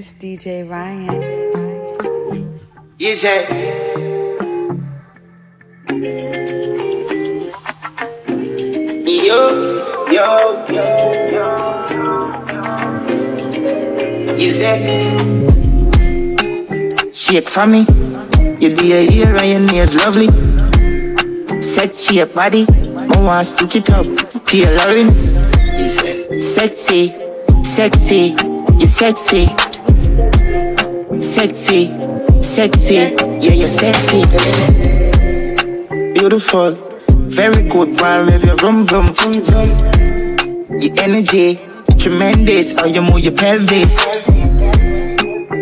It's DJ Ryan. You say, yo, yo, yo, yo. You say, shake for me. You do your hair and your nails lovely. Set shape body, I want stitch it up. Tailoring. You say, sexy, sexy, you sexy. Sexy, sexy, yeah, you're sexy. Beautiful, very good, while live your rum rum rum rum. Your energy, tremendous, how you move your pelvis.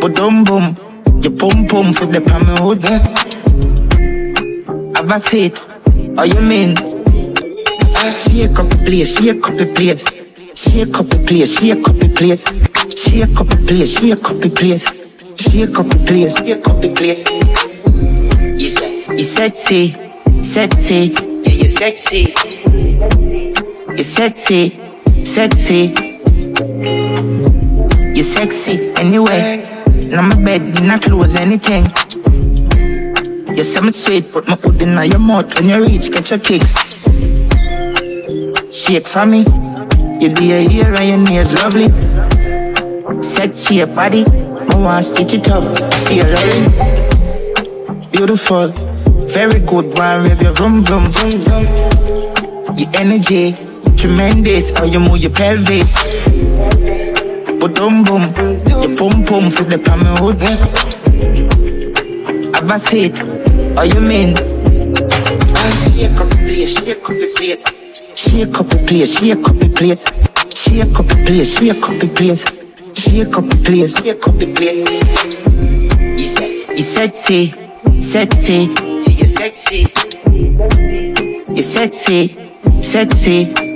But dum boom, your pum boom for the palm hood. Have a seat, how you mean? Shake up the place, shake up the place. Shake up the place, shake up the place. Shake up the place, shake up the place. Shake up the place, shake up the place. You you sexy, sexy, yeah, you sexy. You sexy, sexy. You sexy anyway. In my bed, not close anything. You say me sweet, put my foot in your mouth when you reach, get your kicks. Shake for me. You do your hair and your nails lovely. Sexy your body. Want stitch it up. Tailoring. Beautiful. Very good one with your rum rum rum rum. Your energy. Tremendous. How you move your pelvis. But dum boom. Your pum pum for the palm hood. Have a seat. How you mean? Ah, shake up the place, shake up the place. Shake up the place, shake up the place. Shake up the place, shake up the place. Shake up the place, shake up the place. You say, you sexy, sexy, you sexy. You sexy, sexy.